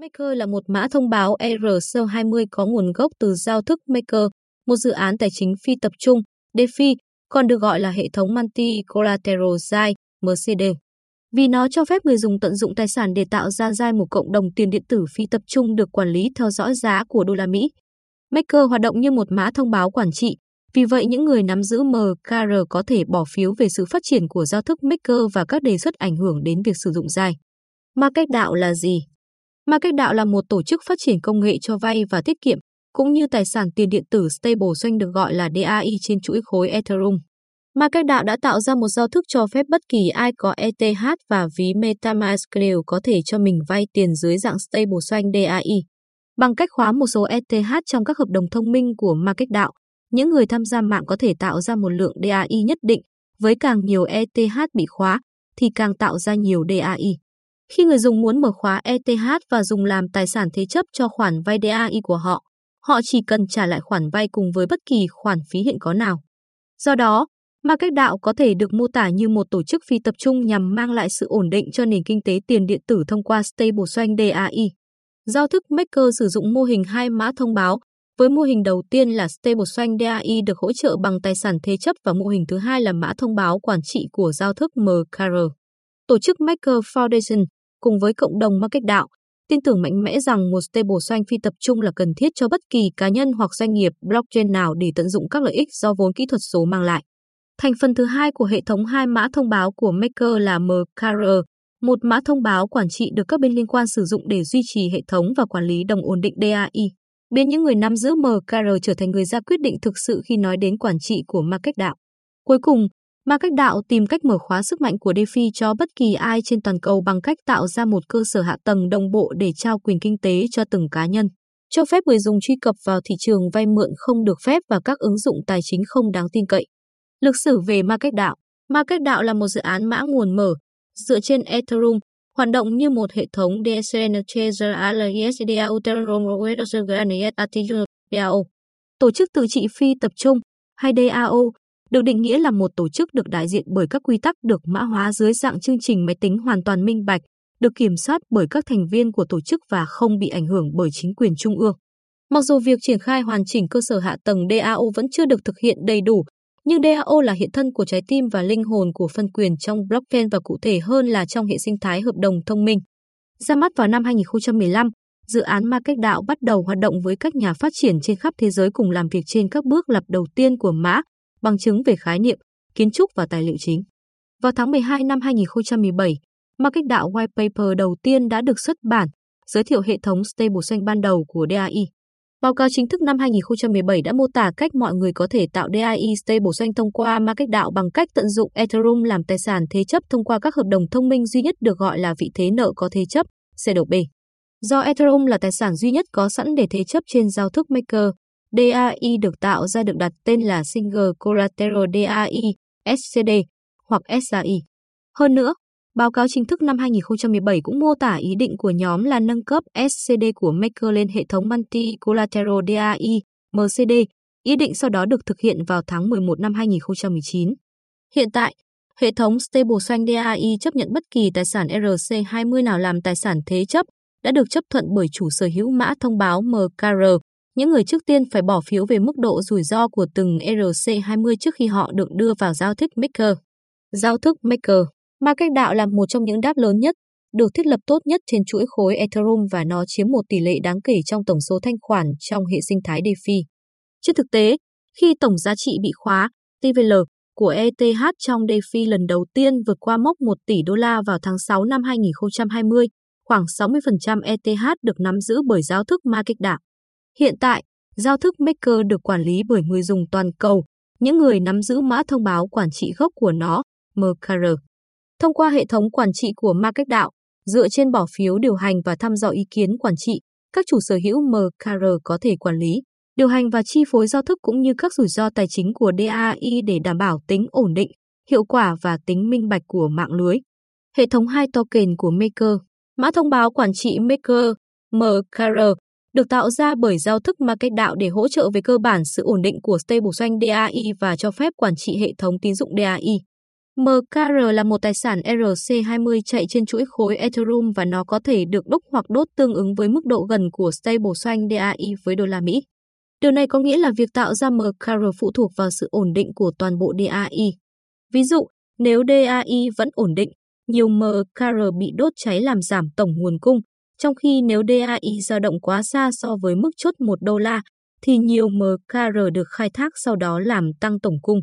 Maker là một mã thông báo ERC20 có nguồn gốc từ giao thức Maker, một dự án tài chính phi tập trung, DeFi, còn được gọi là hệ thống Multi-Collateralized, MCD. Vì nó cho phép người dùng tận dụng tài sản để tạo ra dai một cộng đồng tiền điện tử phi tập trung được quản lý theo dõi giá của đô la Mỹ. Maker hoạt động như một mã thông báo quản trị, vì vậy những người nắm giữ MKR có thể bỏ phiếu về sự phát triển của giao thức Maker và các đề xuất ảnh hưởng đến việc sử dụng DAI. Market đạo là gì? Market đạo là một tổ chức phát triển công nghệ cho vay và tiết kiệm, cũng như tài sản tiền điện tử stablecoin được gọi là DAI trên chuỗi khối Ethereum. Market đạo đã tạo ra một giao thức cho phép bất kỳ ai có ETH và ví MetaMask đều có thể cho mình vay tiền dưới dạng stablecoin DAI. Bằng cách khóa một số ETH trong các hợp đồng thông minh của Market đạo, những người tham gia mạng có thể tạo ra một lượng DAI nhất định. Với càng nhiều ETH bị khóa, thì càng tạo ra nhiều DAI. Khi người dùng muốn mở khóa ETH và dùng làm tài sản thế chấp cho khoản vay DAI của họ, họ chỉ cần trả lại khoản vay cùng với bất kỳ khoản phí hiện có nào. Do đó, Market đạo có thể được mô tả như một tổ chức phi tập trung nhằm mang lại sự ổn định cho nền kinh tế tiền điện tử thông qua stablecoin DAI. Giao thức Maker sử dụng mô hình hai mã thông báo, với mô hình đầu tiên là stablecoin DAI được hỗ trợ bằng tài sản thế chấp và mô hình thứ hai là mã thông báo quản trị của giao thức MKR. Tổ chức Maker Foundation cùng với cộng đồng market đạo tin tưởng mạnh mẽ rằng một stablecoin phi tập trung là cần thiết cho bất kỳ cá nhân hoặc doanh nghiệp blockchain nào để tận dụng các lợi ích do vốn kỹ thuật số mang lại. Thành phần thứ hai của hệ thống hai mã thông báo của Maker là MKR, một mã thông báo quản trị được các bên liên quan sử dụng để duy trì hệ thống và quản lý đồng ổn định DAI, biến những người nắm giữ MKR trở thành người ra quyết định thực sự khi nói đến quản trị của market đạo. Cuối cùng, Ma cách đạo tìm cách mở khóa sức mạnh của DeFi cho bất kỳ ai trên toàn cầu bằng cách tạo ra một cơ sở hạ tầng đồng bộ để trao quyền kinh tế cho từng cá nhân, cho phép người dùng truy cập vào thị trường vay mượn không được phép và các ứng dụng tài chính không đáng tin cậy. Lực sử về Ma cách đạo. Ma cách đạo là một dự án mã nguồn mở, dựa trên Ethereum, hoạt động như một hệ thống Tổ chức tự trị phi tập trung, hay DAO, được định nghĩa là một tổ chức được đại diện bởi các quy tắc được mã hóa dưới dạng chương trình máy tính hoàn toàn minh bạch, được kiểm soát bởi các thành viên của tổ chức và không bị ảnh hưởng bởi chính quyền trung ương. Mặc dù việc triển khai hoàn chỉnh cơ sở hạ tầng DAO vẫn chưa được thực hiện đầy đủ, nhưng DAO là hiện thân của trái tim và linh hồn của phân quyền trong blockchain và cụ thể hơn là trong hệ sinh thái hợp đồng thông minh. Ra mắt vào năm 2015, dự án Market Đạo bắt đầu hoạt động với các nhà phát triển trên khắp thế giới cùng làm việc trên các bước lập đầu tiên của mã, bằng chứng về khái niệm, kiến trúc và tài liệu chính. Vào tháng 12 năm 2017, Market Đạo White Paper đầu tiên đã được xuất bản, giới thiệu hệ thống stablecoin ban đầu của DAI. Báo cáo chính thức năm 2017 đã mô tả cách mọi người có thể tạo DAI stablecoin thông qua market đạo bằng cách tận dụng Ethereum làm tài sản thế chấp thông qua các hợp đồng thông minh duy nhất được gọi là vị thế nợ có thế chấp, CDB. Do Ethereum là tài sản duy nhất có sẵn để thế chấp trên giao thức Maker, DAI được tạo ra được đặt tên là Single Collateral DAI, SCD, hoặc SAI. Hơn nữa, Báo cáo chính thức năm 2017 cũng mô tả ý định của nhóm là nâng cấp SCD của Maker lên hệ thống Multi-Collateral DAI, MCD. Ý định sau đó được thực hiện vào tháng 11 năm 2019. Hiện tại, hệ thống stablecoin DAI chấp nhận bất kỳ tài sản RC20 nào làm tài sản thế chấp, đã được chấp thuận bởi chủ sở hữu mã thông báo MKR. Những người trước tiên phải bỏ phiếu về mức độ rủi ro của từng ERC20 trước khi họ được đưa vào giao thức Maker. Giao thức Maker Market đạo là một trong những đáp lớn nhất, được thiết lập tốt nhất trên chuỗi khối Ethereum và nó chiếm một tỷ lệ đáng kể trong tổng số thanh khoản trong hệ sinh thái DeFi. Trên thực tế, khi tổng giá trị bị khóa, TVL của ETH trong DeFi lần đầu tiên vượt qua mốc 1 tỷ đô la vào tháng 6 năm 2020, khoảng 60% ETH được nắm giữ bởi giao thức Market DAO. Hiện tại, giao thức Maker được quản lý bởi người dùng toàn cầu, những người nắm giữ mã thông báo quản trị gốc của nó, MKR. Thông qua hệ thống quản trị của Market đạo, dựa trên bỏ phiếu điều hành và thăm dò ý kiến quản trị, các chủ sở hữu MKR có thể quản lý, điều hành và chi phối giao thức cũng như các rủi ro tài chính của DAI để đảm bảo tính ổn định, hiệu quả và tính minh bạch của mạng lưới. Hệ thống hai token của Maker, mã thông báo quản trị Maker, MKR, được tạo ra bởi giao thức market đạo để hỗ trợ về cơ bản sự ổn định của stablecoin DAI và cho phép quản trị hệ thống tín dụng DAI. MKR là một tài sản RC20 chạy trên chuỗi khối Ethereum và nó có thể được đúc hoặc đốt tương ứng với mức độ gần của stable xoanh DAI với đô la Mỹ. Điều này có nghĩa là việc tạo ra MKR phụ thuộc vào sự ổn định của toàn bộ DAI. Ví dụ, nếu DAI vẫn ổn định, nhiều MKR bị đốt cháy làm giảm tổng nguồn cung, trong khi nếu DAI dao động quá xa so với mức chốt 1 đô la, thì nhiều MKR được khai thác sau đó làm tăng tổng cung.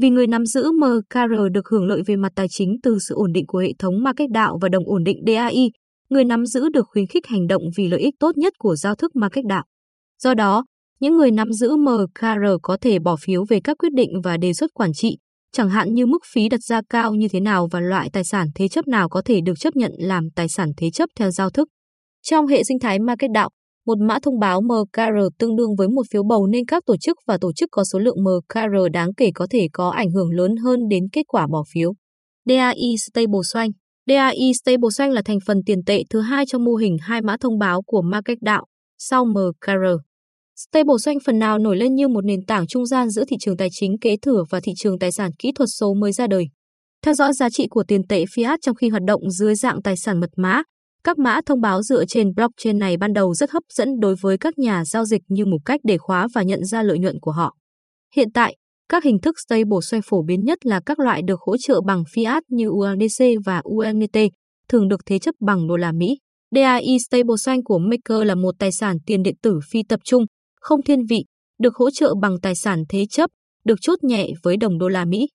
Vì người nắm giữ MKR được hưởng lợi về mặt tài chính từ sự ổn định của hệ thống market đạo và đồng ổn định DAI, người nắm giữ được khuyến khích hành động vì lợi ích tốt nhất của giao thức market đạo. Do đó, những người nắm giữ MKR có thể bỏ phiếu về các quyết định và đề xuất quản trị, chẳng hạn như mức phí đặt ra cao như thế nào và loại tài sản thế chấp nào có thể được chấp nhận làm tài sản thế chấp theo giao thức. Trong hệ sinh thái market đạo, một mã thông báo MKR tương đương với một phiếu bầu nên các tổ chức và tổ chức có số lượng MKR đáng kể có thể có ảnh hưởng lớn hơn đến kết quả bỏ phiếu. DAI Stablecoin DAI Stablecoin là thành phần tiền tệ thứ hai trong mô hình hai mã thông báo của Market đạo sau MKR. Stablecoin phần nào nổi lên như một nền tảng trung gian giữa thị trường tài chính kế thừa và thị trường tài sản kỹ thuật số mới ra đời. Theo dõi giá trị của tiền tệ fiat trong khi hoạt động dưới dạng tài sản mật mã, các mã thông báo dựa trên blockchain này ban đầu rất hấp dẫn đối với các nhà giao dịch như một cách để khóa và nhận ra lợi nhuận của họ. Hiện tại, các hình thức stablecoin phổ biến nhất là các loại được hỗ trợ bằng fiat như USDC và USDT, thường được thế chấp bằng đô la Mỹ. DAI stablecoin của Maker là một tài sản tiền điện tử phi tập trung, không thiên vị, được hỗ trợ bằng tài sản thế chấp, được chốt nhẹ với đồng đô la Mỹ.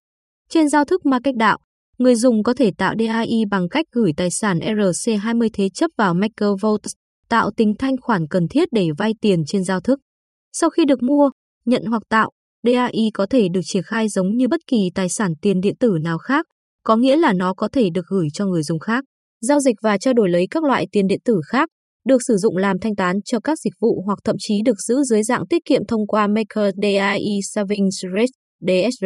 Trên giao thức market đạo, Người dùng có thể tạo DAI bằng cách gửi tài sản RC20 thế chấp vào MakerVolt, tạo tính thanh khoản cần thiết để vay tiền trên giao thức. Sau khi được mua, nhận hoặc tạo, DAI có thể được triển khai giống như bất kỳ tài sản tiền điện tử nào khác, có nghĩa là nó có thể được gửi cho người dùng khác, giao dịch và trao đổi lấy các loại tiền điện tử khác, được sử dụng làm thanh toán cho các dịch vụ hoặc thậm chí được giữ dưới dạng tiết kiệm thông qua Maker DAI Savings Rate DSR.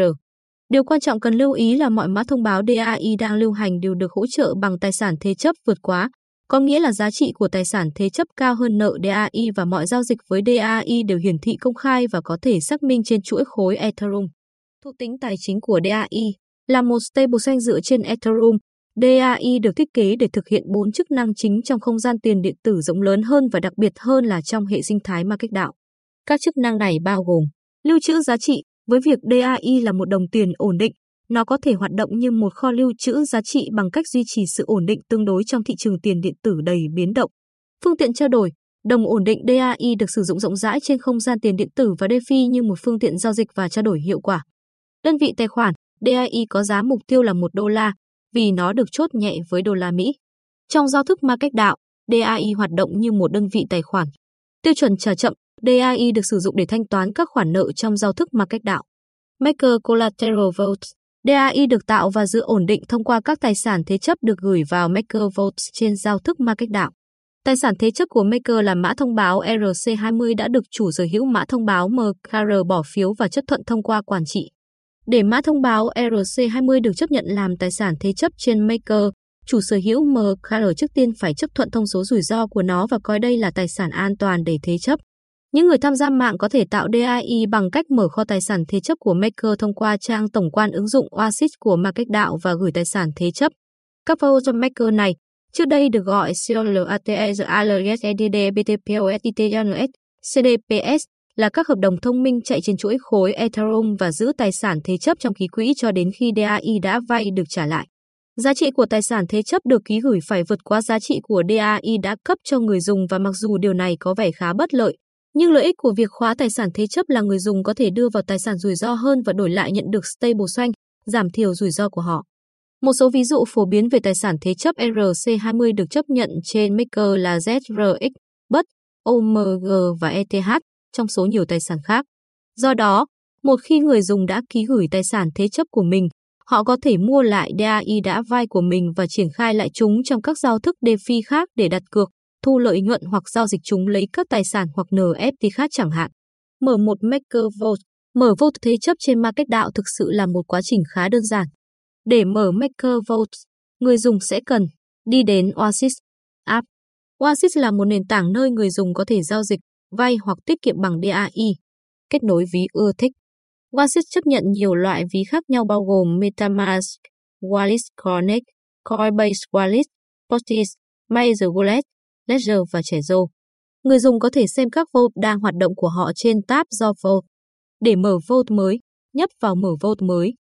Điều quan trọng cần lưu ý là mọi mã thông báo DAI đang lưu hành đều được hỗ trợ bằng tài sản thế chấp vượt quá, có nghĩa là giá trị của tài sản thế chấp cao hơn nợ DAI và mọi giao dịch với DAI đều hiển thị công khai và có thể xác minh trên chuỗi khối Ethereum. Thuộc tính tài chính của DAI là một stablecoin dựa trên Ethereum. DAI được thiết kế để thực hiện bốn chức năng chính trong không gian tiền điện tử rộng lớn hơn và đặc biệt hơn là trong hệ sinh thái market đạo. Các chức năng này bao gồm lưu trữ giá trị, với việc DAI là một đồng tiền ổn định, nó có thể hoạt động như một kho lưu trữ giá trị bằng cách duy trì sự ổn định tương đối trong thị trường tiền điện tử đầy biến động. Phương tiện trao đổi, đồng ổn định DAI được sử dụng rộng rãi trên không gian tiền điện tử và DeFi như một phương tiện giao dịch và trao đổi hiệu quả. Đơn vị tài khoản, DAI có giá mục tiêu là 1 đô la vì nó được chốt nhẹ với đô la Mỹ. Trong giao thức ma cách đạo, DAI hoạt động như một đơn vị tài khoản. Tiêu chuẩn trả chậm, DAI được sử dụng để thanh toán các khoản nợ trong giao thức market đạo. Maker Collateral Vault DAI được tạo và giữ ổn định thông qua các tài sản thế chấp được gửi vào Maker Vault trên giao thức ma cách đạo. Tài sản thế chấp của Maker là mã thông báo ERC20 đã được chủ sở hữu mã thông báo MKR bỏ phiếu và chấp thuận thông qua quản trị. Để mã thông báo ERC20 được chấp nhận làm tài sản thế chấp trên Maker, chủ sở hữu MKR trước tiên phải chấp thuận thông số rủi ro của nó và coi đây là tài sản an toàn để thế chấp. Những người tham gia mạng có thể tạo DAI bằng cách mở kho tài sản thế chấp của Maker thông qua trang tổng quan ứng dụng Oasis của Market đạo và gửi tài sản thế chấp. Các voucher Maker này, trước đây được gọi CDPS, là các hợp đồng thông minh chạy trên chuỗi khối Ethereum và giữ tài sản thế chấp trong ký quỹ cho đến khi DAI đã vay được trả lại. Giá trị của tài sản thế chấp được ký gửi phải vượt qua giá trị của DAI đã cấp cho người dùng và mặc dù điều này có vẻ khá bất lợi, nhưng lợi ích của việc khóa tài sản thế chấp là người dùng có thể đưa vào tài sản rủi ro hơn và đổi lại nhận được stable xanh, giảm thiểu rủi ro của họ. Một số ví dụ phổ biến về tài sản thế chấp RC20 được chấp nhận trên Maker là ZRX, BUT, OMG và ETH, trong số nhiều tài sản khác. Do đó, một khi người dùng đã ký gửi tài sản thế chấp của mình, họ có thể mua lại DAI đã vay của mình và triển khai lại chúng trong các giao thức DeFi khác để đặt cược, thu lợi nhuận hoặc giao dịch chúng lấy các tài sản hoặc NFT khác chẳng hạn. Mở một Maker Vault Mở Vault thế chấp trên market đạo thực sự là một quá trình khá đơn giản. Để mở Maker Vault, người dùng sẽ cần đi đến Oasis app. Oasis là một nền tảng nơi người dùng có thể giao dịch, vay hoặc tiết kiệm bằng DAI. Kết nối ví ưa thích. Oasis chấp nhận nhiều loại ví khác nhau bao gồm MetaMask, wallet Connect, Coinbase Wallet, Postis, Major Wallet, Ledger và Trezor. Người dùng có thể xem các vault đang hoạt động của họ trên tab do Vault. Để mở vault mới, nhấp vào mở vault mới.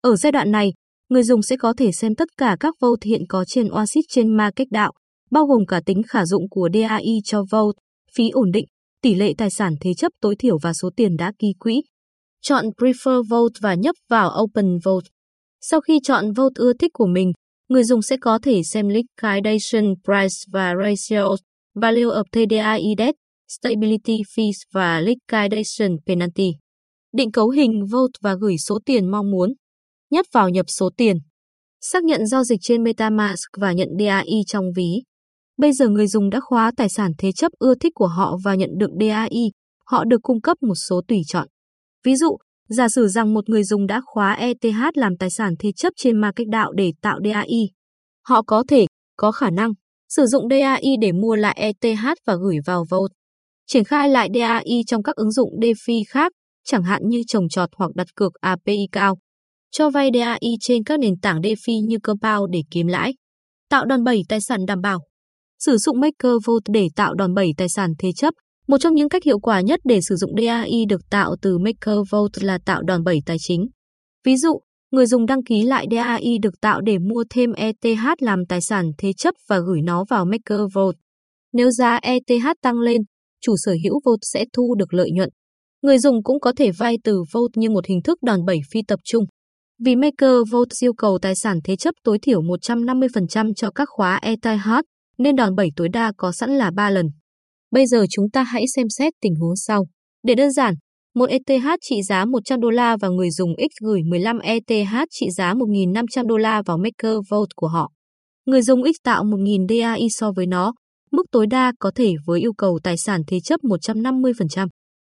Ở giai đoạn này, người dùng sẽ có thể xem tất cả các vault hiện có trên Oasis trên MarketDAO, bao gồm cả tính khả dụng của DAI cho vault, phí ổn định, tỷ lệ tài sản thế chấp tối thiểu và số tiền đã ký quỹ. Chọn Prefer Vault và nhấp vào Open Vault. Sau khi chọn vault ưa thích của mình, người dùng sẽ có thể xem liquidation price và ratios, value of TDI debt, stability fees và liquidation penalty. Định cấu hình vote và gửi số tiền mong muốn. Nhấp vào nhập số tiền. Xác nhận giao dịch trên MetaMask và nhận DAI trong ví. Bây giờ người dùng đã khóa tài sản thế chấp ưa thích của họ và nhận được DAI. Họ được cung cấp một số tùy chọn. Ví dụ, giả sử rằng một người dùng đã khóa ETH làm tài sản thế chấp trên MarketDAO để tạo DAI. Họ có thể, có khả năng, sử dụng DAI để mua lại ETH và gửi vào Vault. Triển khai lại DAI trong các ứng dụng DeFi khác, chẳng hạn như trồng trọt hoặc đặt cược API cao. Cho vay DAI trên các nền tảng DeFi như Compound để kiếm lãi. Tạo đòn bẩy tài sản đảm bảo. Sử dụng Maker Vault để tạo đòn bẩy tài sản thế chấp. Một trong những cách hiệu quả nhất để sử dụng DAI được tạo từ Maker Vault là tạo đòn bẩy tài chính. Ví dụ, người dùng đăng ký lại DAI được tạo để mua thêm ETH làm tài sản thế chấp và gửi nó vào Maker Vault. Nếu giá ETH tăng lên, chủ sở hữu Vault sẽ thu được lợi nhuận. Người dùng cũng có thể vay từ Vault như một hình thức đòn bẩy phi tập trung. Vì Maker Vault yêu cầu tài sản thế chấp tối thiểu 150% cho các khóa ETH, nên đòn bẩy tối đa có sẵn là 3 lần. Bây giờ chúng ta hãy xem xét tình huống sau. Để đơn giản, một ETH trị giá 100 đô la và người dùng X gửi 15 ETH trị giá 1.500 đô la vào Maker Vault của họ. Người dùng X tạo 1.000 DAI so với nó, mức tối đa có thể với yêu cầu tài sản thế chấp 150%.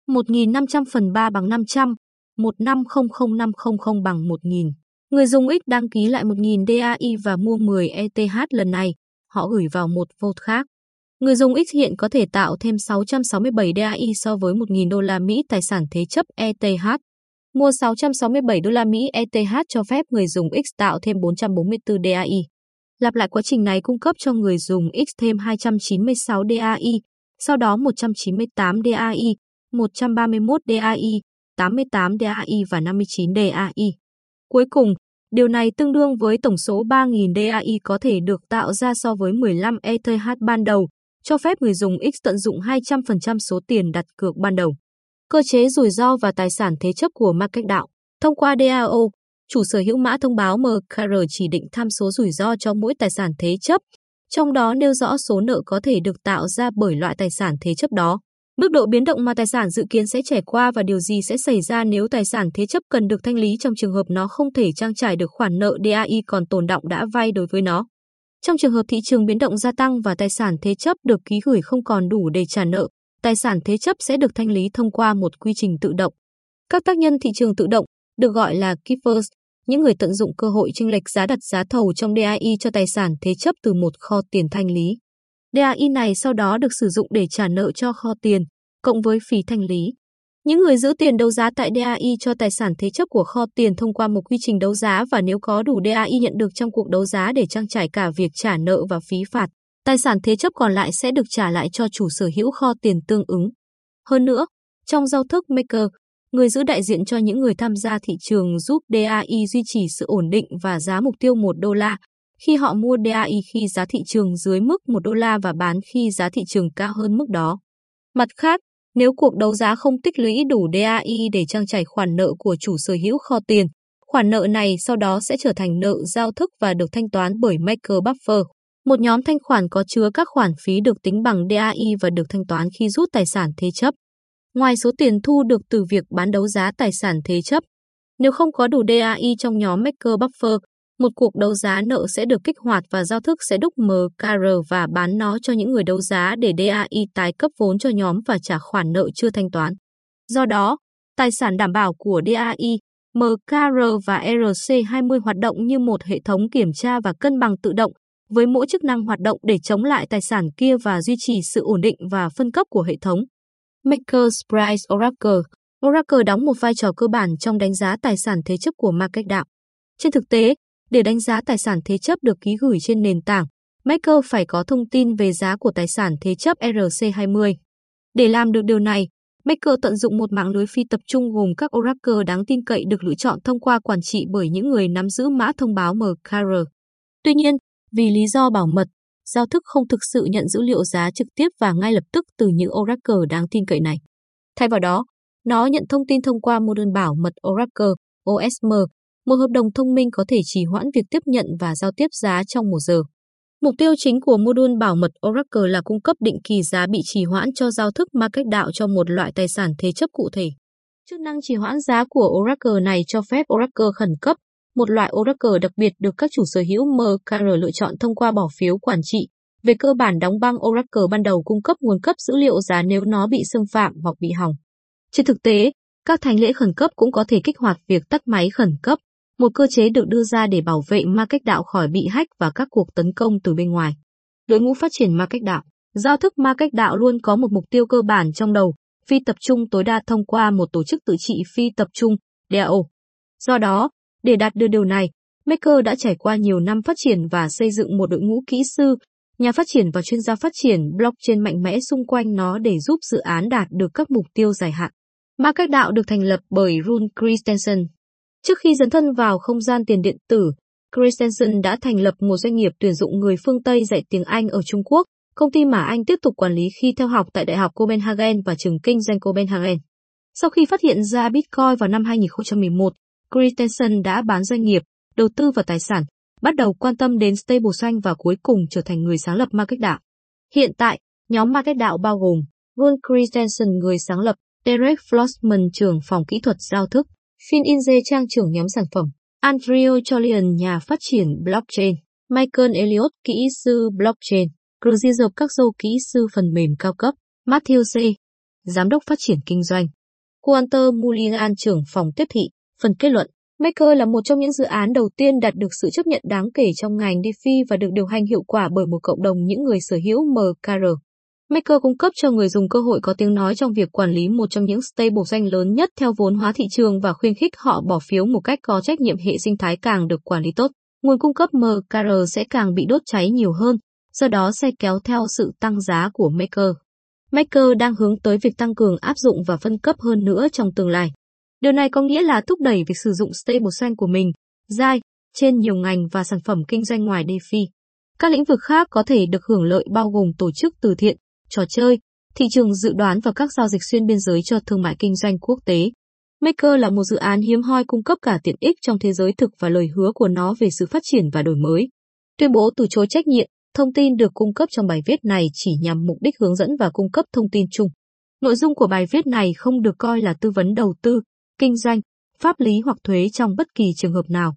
1.500 phần 3 bằng 500, 1500500 bằng 1.000. Người dùng X đăng ký lại 1.000 DAI và mua 10 ETH lần này, họ gửi vào một vault khác. Người dùng X hiện có thể tạo thêm 667 DAI so với 1.000 đô la Mỹ tài sản thế chấp ETH. Mua 667 đô la Mỹ ETH cho phép người dùng X tạo thêm 444 DAI. Lặp lại quá trình này cung cấp cho người dùng X thêm 296 DAI, sau đó 198 DAI, 131 DAI, 88 DAI và 59 DAI. Cuối cùng, điều này tương đương với tổng số 3.000 DAI có thể được tạo ra so với 15 ETH ban đầu, cho phép người dùng X tận dụng 200% số tiền đặt cược ban đầu. Cơ chế rủi ro và tài sản thế chấp của MarketDAO Thông qua DAO, chủ sở hữu mã thông báo MKR chỉ định tham số rủi ro cho mỗi tài sản thế chấp, trong đó nêu rõ số nợ có thể được tạo ra bởi loại tài sản thế chấp đó. Mức độ biến động mà tài sản dự kiến sẽ trải qua và điều gì sẽ xảy ra nếu tài sản thế chấp cần được thanh lý trong trường hợp nó không thể trang trải được khoản nợ DAI còn tồn động đã vay đối với nó. Trong trường hợp thị trường biến động gia tăng và tài sản thế chấp được ký gửi không còn đủ để trả nợ, tài sản thế chấp sẽ được thanh lý thông qua một quy trình tự động. Các tác nhân thị trường tự động, được gọi là keepers, những người tận dụng cơ hội chênh lệch giá đặt giá thầu trong DAI cho tài sản thế chấp từ một kho tiền thanh lý. DAI này sau đó được sử dụng để trả nợ cho kho tiền, cộng với phí thanh lý. Những người giữ tiền đấu giá tại DAI cho tài sản thế chấp của kho tiền thông qua một quy trình đấu giá và nếu có đủ DAI nhận được trong cuộc đấu giá để trang trải cả việc trả nợ và phí phạt, tài sản thế chấp còn lại sẽ được trả lại cho chủ sở hữu kho tiền tương ứng. Hơn nữa, trong giao thức Maker, người giữ đại diện cho những người tham gia thị trường giúp DAI duy trì sự ổn định và giá mục tiêu 1 đô la khi họ mua DAI khi giá thị trường dưới mức 1 đô la và bán khi giá thị trường cao hơn mức đó. Mặt khác, nếu cuộc đấu giá không tích lũy đủ DAI để trang trải khoản nợ của chủ sở hữu kho tiền, khoản nợ này sau đó sẽ trở thành nợ giao thức và được thanh toán bởi Maker Buffer, một nhóm thanh khoản có chứa các khoản phí được tính bằng DAI và được thanh toán khi rút tài sản thế chấp. Ngoài số tiền thu được từ việc bán đấu giá tài sản thế chấp, nếu không có đủ DAI trong nhóm Maker Buffer, một cuộc đấu giá nợ sẽ được kích hoạt và giao thức sẽ đúc MKR và bán nó cho những người đấu giá để DAI tái cấp vốn cho nhóm và trả khoản nợ chưa thanh toán. Do đó, tài sản đảm bảo của DAI, MKR và ERC20 hoạt động như một hệ thống kiểm tra và cân bằng tự động, với mỗi chức năng hoạt động để chống lại tài sản kia và duy trì sự ổn định và phân cấp của hệ thống. Makers Price Oracle Oracle đóng một vai trò cơ bản trong đánh giá tài sản thế chấp của MarketDAO. Trên thực tế, để đánh giá tài sản thế chấp được ký gửi trên nền tảng, Maker phải có thông tin về giá của tài sản thế chấp RC20. Để làm được điều này, Maker tận dụng một mạng lưới phi tập trung gồm các Oracle đáng tin cậy được lựa chọn thông qua quản trị bởi những người nắm giữ mã thông báo MKR. Tuy nhiên, vì lý do bảo mật, giao thức không thực sự nhận dữ liệu giá trực tiếp và ngay lập tức từ những Oracle đáng tin cậy này. Thay vào đó, nó nhận thông tin thông qua module bảo mật Oracle, OSM, một hợp đồng thông minh có thể trì hoãn việc tiếp nhận và giao tiếp giá trong một giờ. Mục tiêu chính của module bảo mật Oracle là cung cấp định kỳ giá bị trì hoãn cho giao thức market đạo cho một loại tài sản thế chấp cụ thể. Chức năng trì hoãn giá của Oracle này cho phép Oracle khẩn cấp, một loại Oracle đặc biệt được các chủ sở hữu MKR lựa chọn thông qua bỏ phiếu quản trị. Về cơ bản đóng băng Oracle ban đầu cung cấp nguồn cấp dữ liệu giá nếu nó bị xâm phạm hoặc bị hỏng. Trên thực tế, các thành lễ khẩn cấp cũng có thể kích hoạt việc tắt máy khẩn cấp, một cơ chế được đưa ra để bảo vệ ma cách đạo khỏi bị hách và các cuộc tấn công từ bên ngoài. Đội ngũ phát triển ma cách đạo, giao thức ma cách đạo luôn có một mục tiêu cơ bản trong đầu, phi tập trung tối đa thông qua một tổ chức tự trị phi tập trung, DAO. Do đó, để đạt được điều này, Maker đã trải qua nhiều năm phát triển và xây dựng một đội ngũ kỹ sư, nhà phát triển và chuyên gia phát triển blockchain mạnh mẽ xung quanh nó để giúp dự án đạt được các mục tiêu dài hạn. Ma cách đạo được thành lập bởi Rune Christensen. Trước khi dấn thân vào không gian tiền điện tử, Christensen đã thành lập một doanh nghiệp tuyển dụng người phương Tây dạy tiếng Anh ở Trung Quốc, công ty mà anh tiếp tục quản lý khi theo học tại Đại học Copenhagen và trường kinh doanh Copenhagen. Sau khi phát hiện ra Bitcoin vào năm 2011, Christensen đã bán doanh nghiệp, đầu tư vào tài sản, bắt đầu quan tâm đến stablecoin và cuối cùng trở thành người sáng lập Market Đạo. Hiện tại, nhóm Market Đạo bao gồm Ron Christensen người sáng lập, Derek Flossman trưởng phòng kỹ thuật giao thức, Phin Inze trang trưởng nhóm sản phẩm, Andrew Jolian nhà phát triển blockchain, Michael Elliott kỹ sư blockchain, Cruzio các dâu kỹ sư phần mềm cao cấp, Matthew C. Giám đốc phát triển kinh doanh. Walter Mulligan trưởng phòng tiếp thị, phần kết luận. Maker là một trong những dự án đầu tiên đạt được sự chấp nhận đáng kể trong ngành DeFi và được điều hành hiệu quả bởi một cộng đồng những người sở hữu MKR. Maker cung cấp cho người dùng cơ hội có tiếng nói trong việc quản lý một trong những stable doanh lớn nhất theo vốn hóa thị trường và khuyến khích họ bỏ phiếu một cách có trách nhiệm hệ sinh thái càng được quản lý tốt. Nguồn cung cấp MKR sẽ càng bị đốt cháy nhiều hơn, do đó sẽ kéo theo sự tăng giá của Maker. Maker đang hướng tới việc tăng cường áp dụng và phân cấp hơn nữa trong tương lai. Điều này có nghĩa là thúc đẩy việc sử dụng stablecoin của mình, DAI, trên nhiều ngành và sản phẩm kinh doanh ngoài DeFi. Các lĩnh vực khác có thể được hưởng lợi bao gồm tổ chức từ thiện, trò chơi, thị trường dự đoán và các giao dịch xuyên biên giới cho thương mại kinh doanh quốc tế. Maker là một dự án hiếm hoi cung cấp cả tiện ích trong thế giới thực và lời hứa của nó về sự phát triển và đổi mới. Tuyên bố từ chối trách nhiệm, thông tin được cung cấp trong bài viết này chỉ nhằm mục đích hướng dẫn và cung cấp thông tin chung. Nội dung của bài viết này không được coi là tư vấn đầu tư, kinh doanh, pháp lý hoặc thuế trong bất kỳ trường hợp nào.